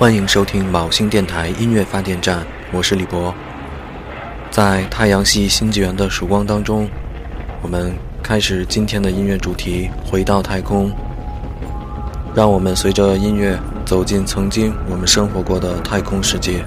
欢迎收听卯星电台音乐发电站，我是李博。在太阳系新纪元的曙光当中，我们开始今天的音乐主题——回到太空。让我们随着音乐走进曾经我们生活过的太空世界。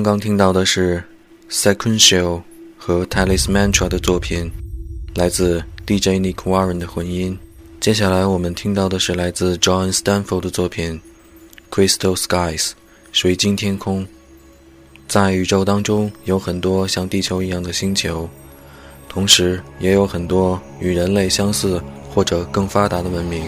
刚刚听到的是 Sequential 和 Talis Mantra 的作品，来自 DJ Nick Warren 的混音。接下来我们听到的是来自 John Stanford 的作品 Crystal Skies 水晶天空。在宇宙当中有很多像地球一样的星球，同时也有很多与人类相似或者更发达的文明。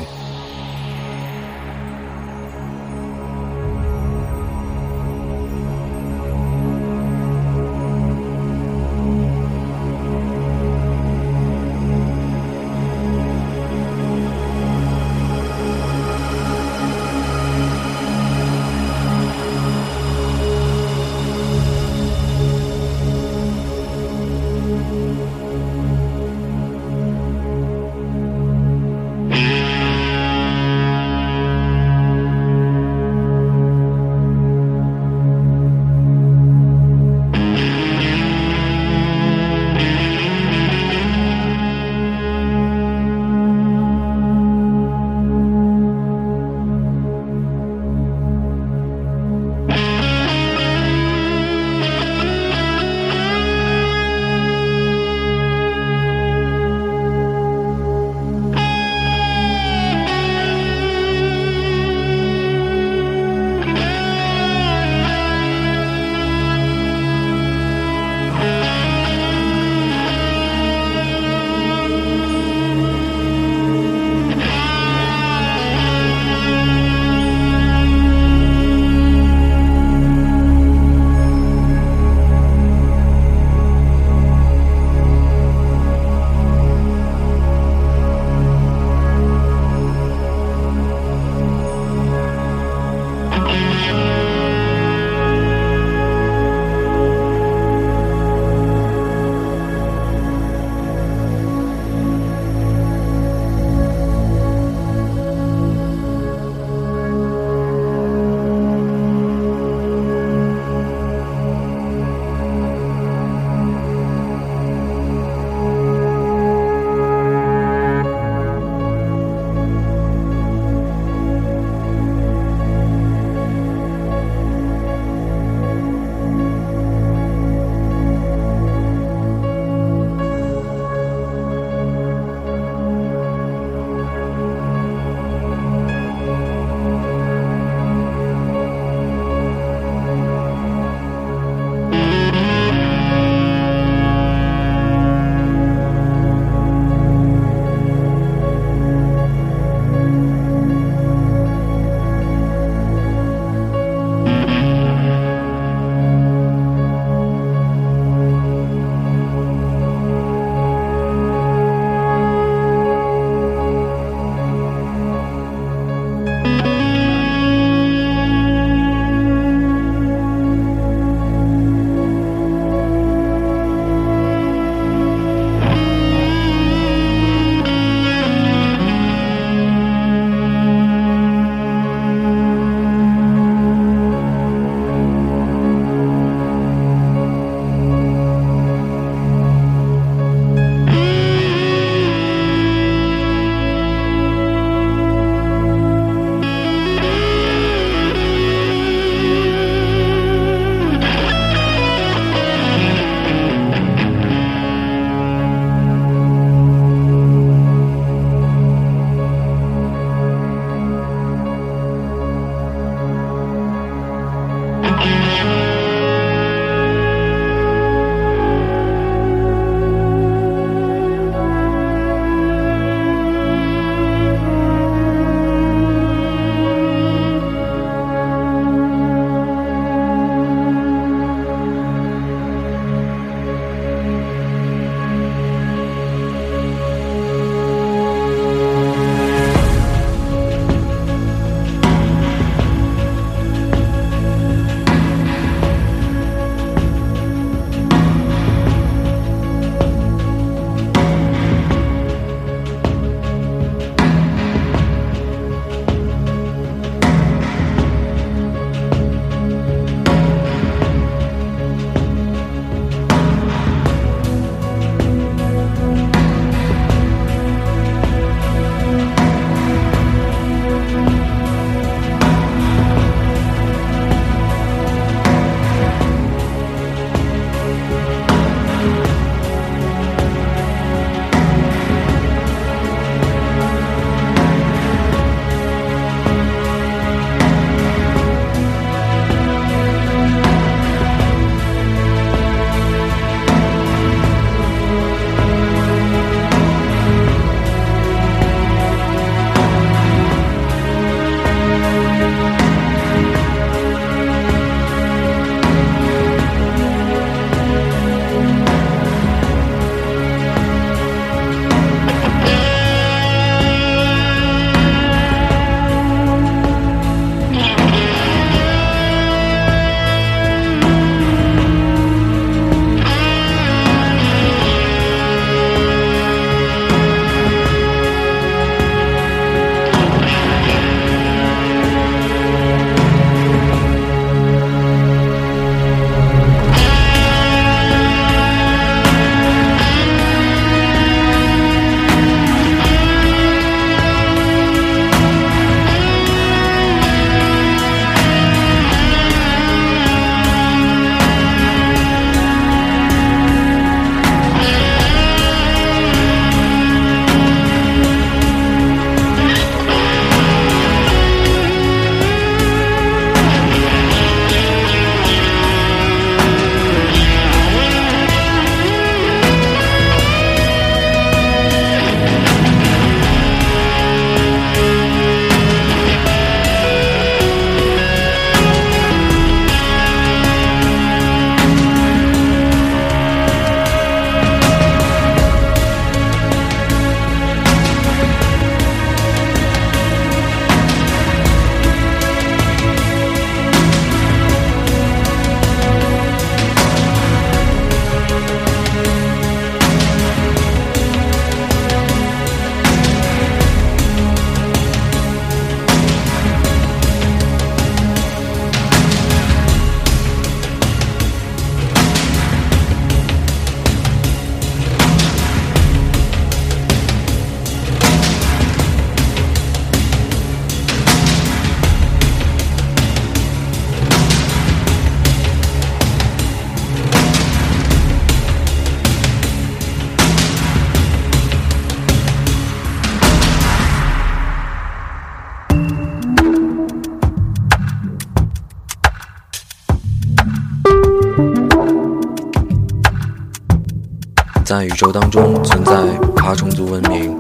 在宇宙当中存在爬虫族文明，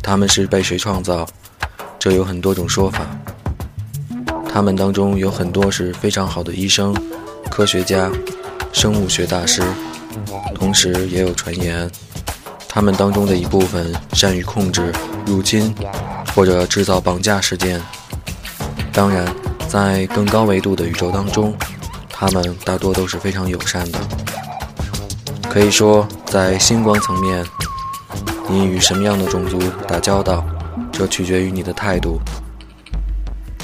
他们是被谁创造？这有很多种说法。他们当中有很多是非常好的医生、科学家、生物学大师，同时也有传言，他们当中的一部分善于控制、入侵或者制造绑架事件。当然，在更高维度的宇宙当中，他们大多都是非常友善的。可以说，在星光层面，你与什么样的种族打交道，这取决于你的态度。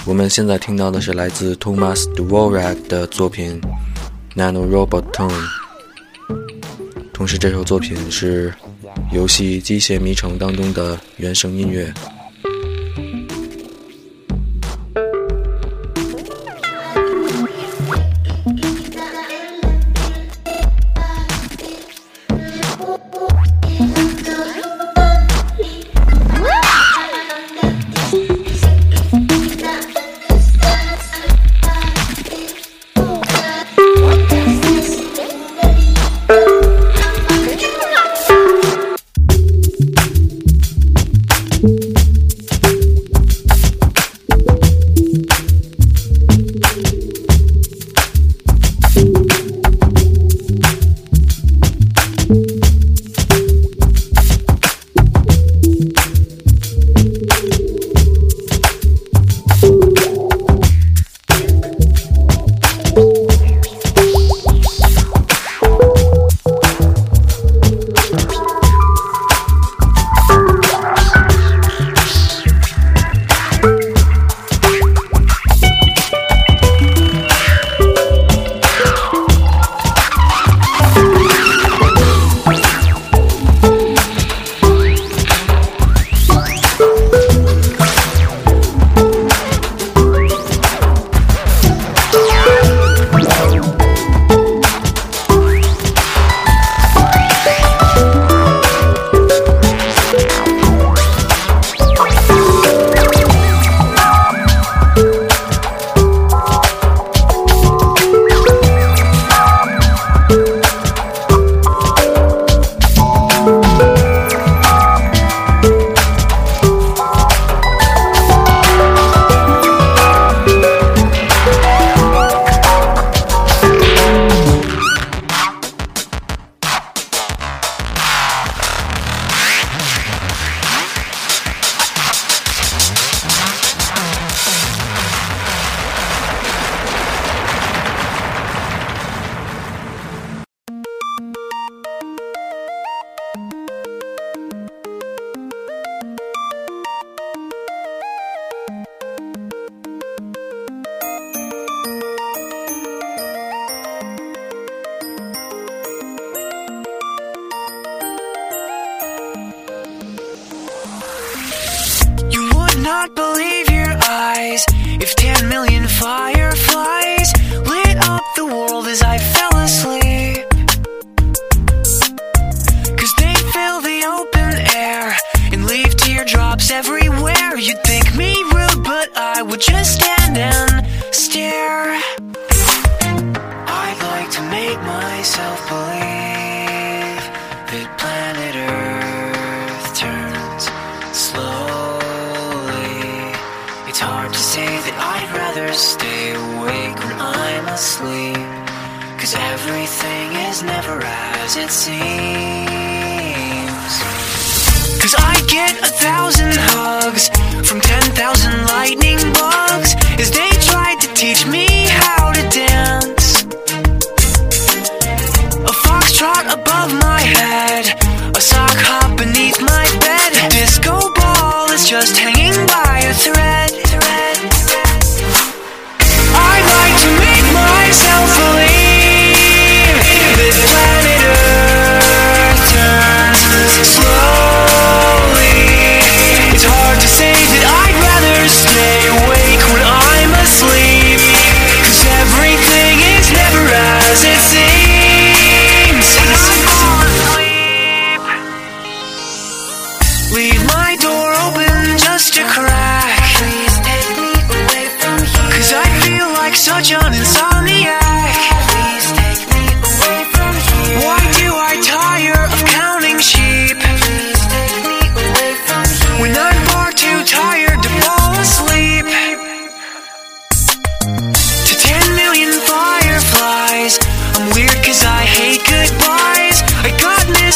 我们现在听到的是来自 Thomas Dvorak 的作品《Nano Robot Tone》，同时这首作品是游戏《机械迷城》当中的原声音乐。from 10,000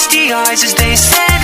misty eyes as they said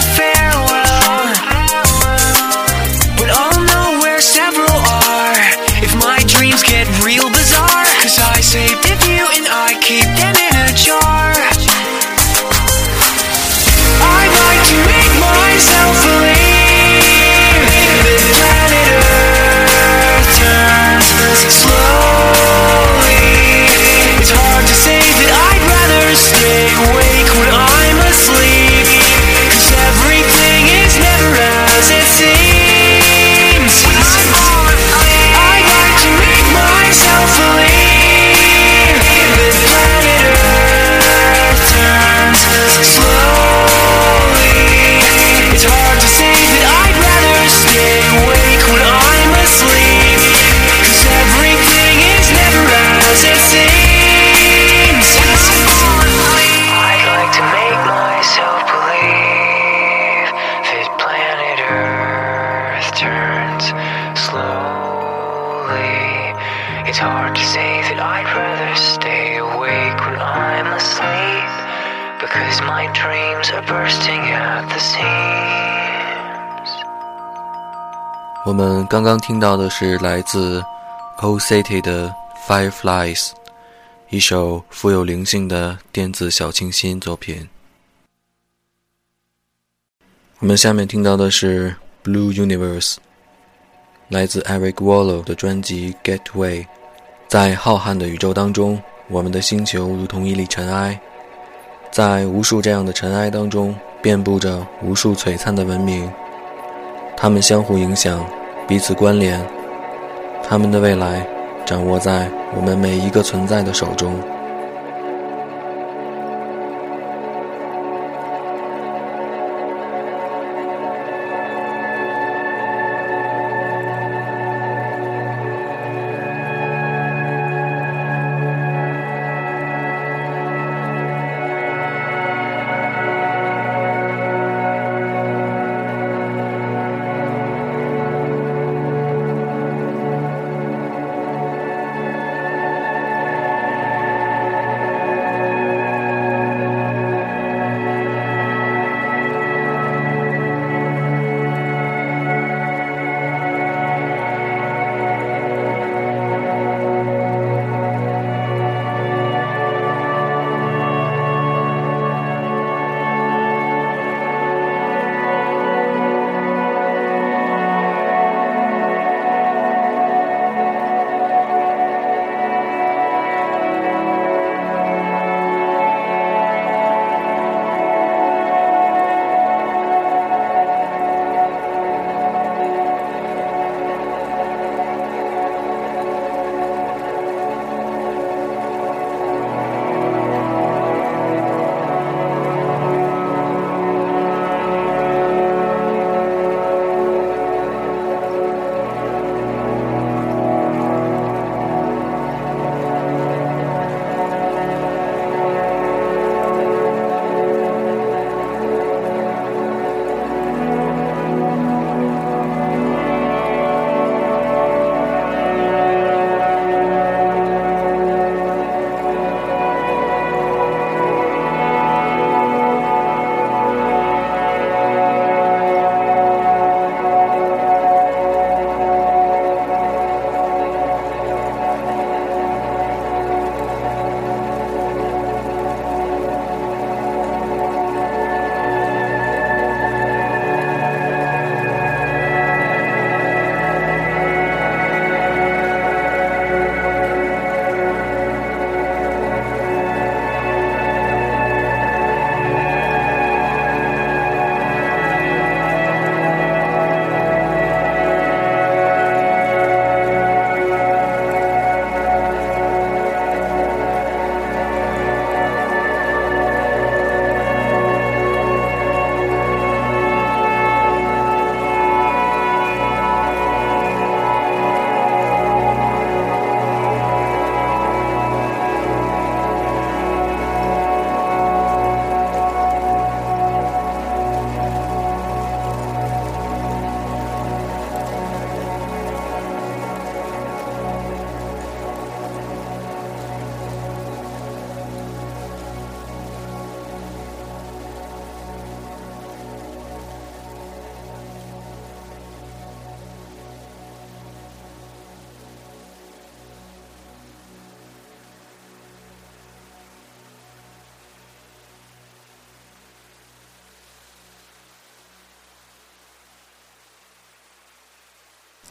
my dreams are bursting at the seams. 我们刚刚听到的是来自 O City 的 Fireflies，一首富有灵性的电子小清新作品。我们下面听到的是 Blue Universe，来自 Eric Wallow 的专辑《Getaway》。在浩瀚的宇宙当中，我们的星球如同一粒尘埃，在无数这样的尘埃当中，遍布着无数璀璨的文明。它们相互影响，彼此关联，它们的未来掌握在我们每一个存在的手中。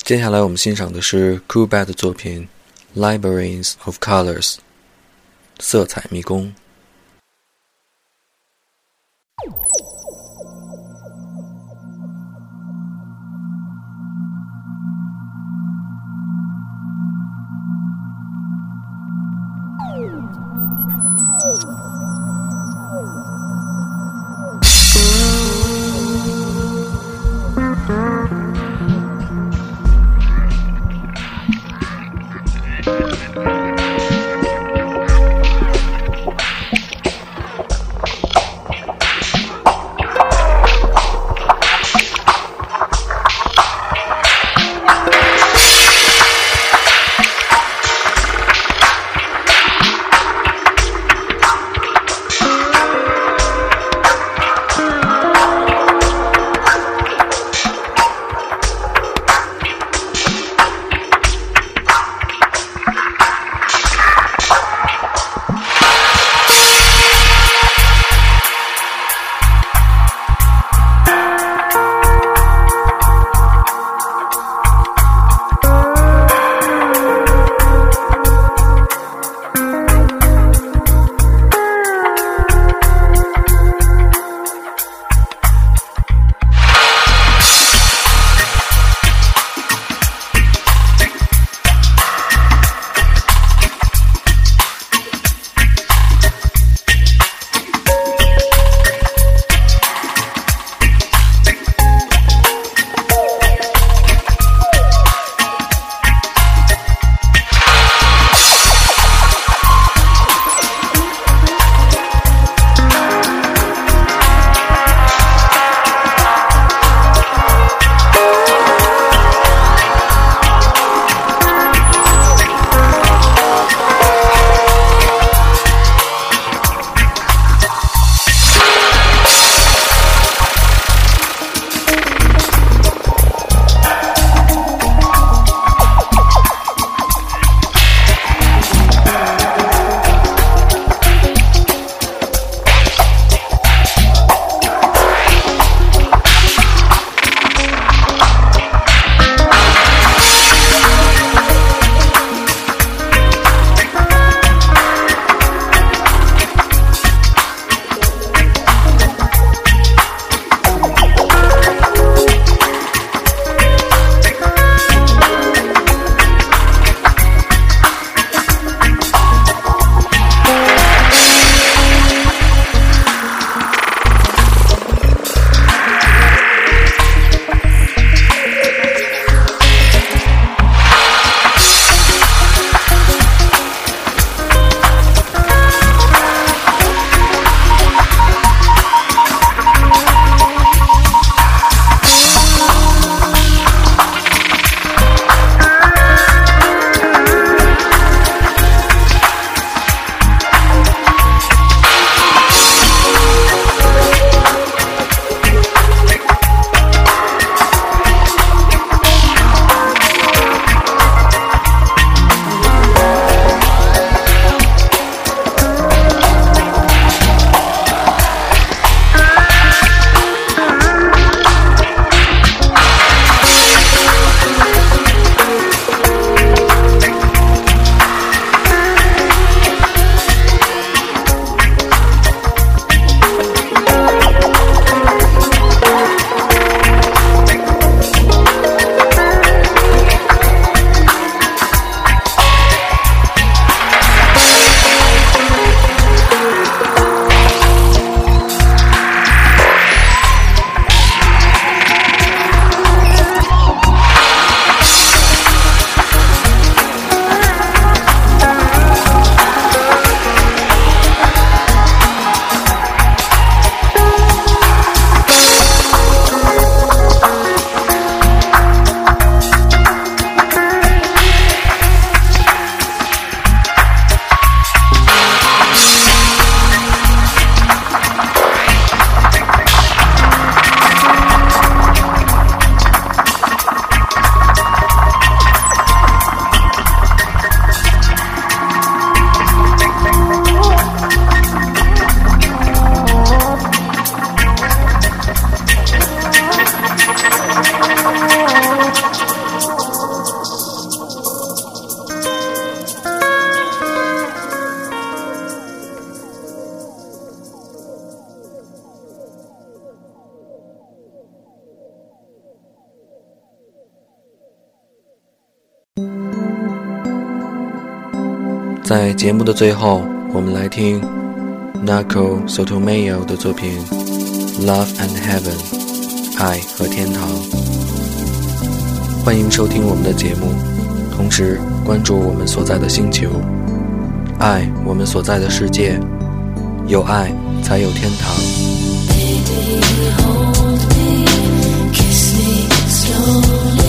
接下来我们欣赏的是 Kubat 的作品《Libraries of Colors》，色彩迷宫。节目的最后，我们来听 Naco Soto Mayo 的作品《Love and Heaven》，爱和天堂。欢迎收听我们的节目，同时关注我们所在的星球，爱我们所在的世界，有爱才有天堂。Baby, hold me, kiss me slowly.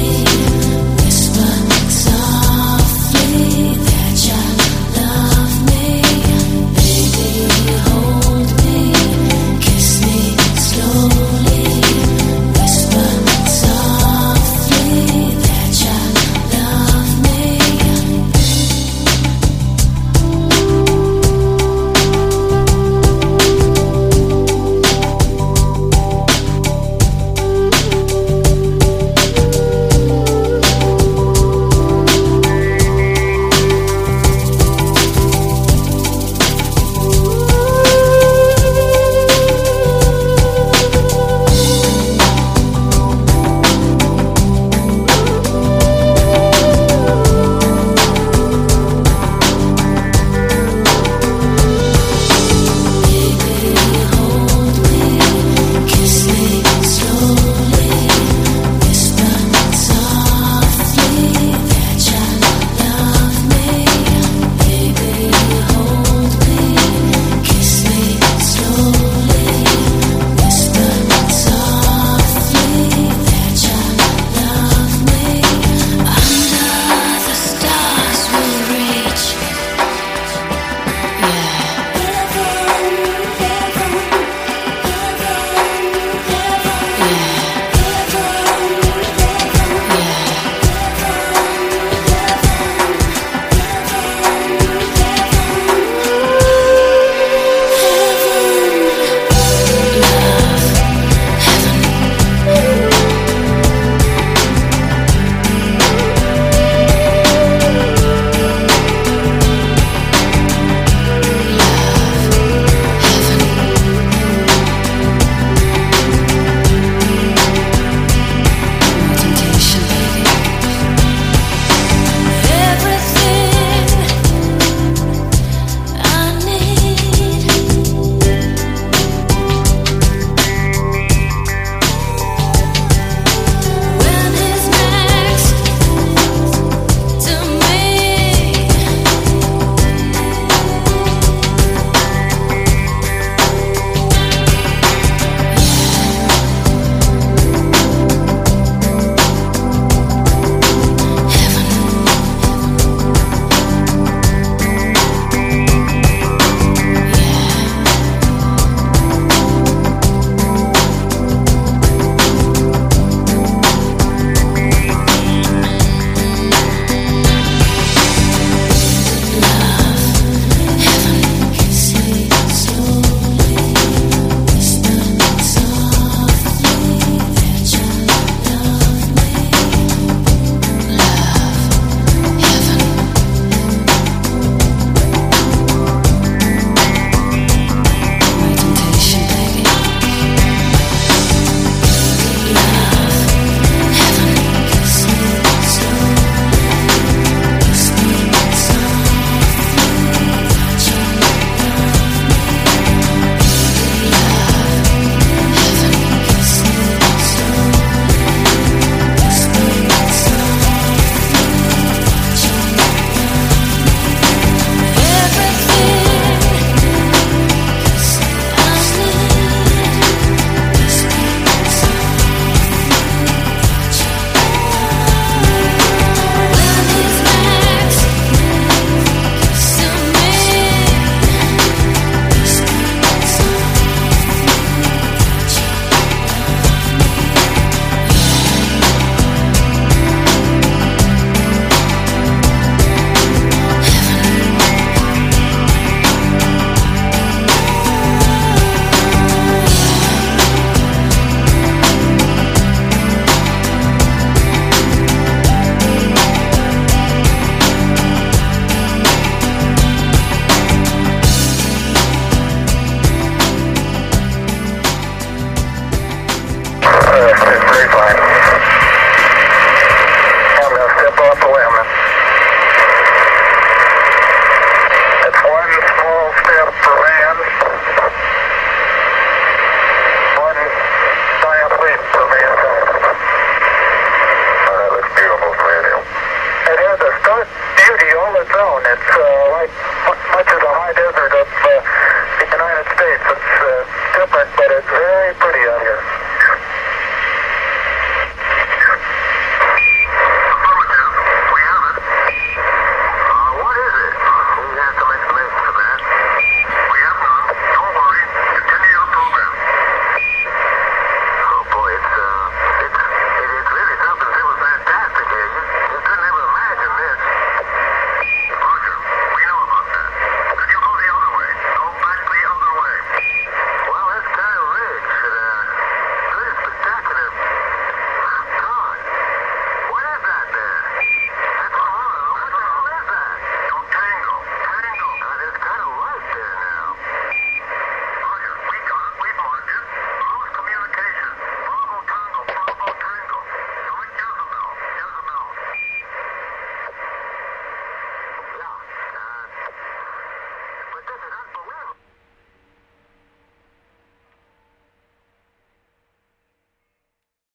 phone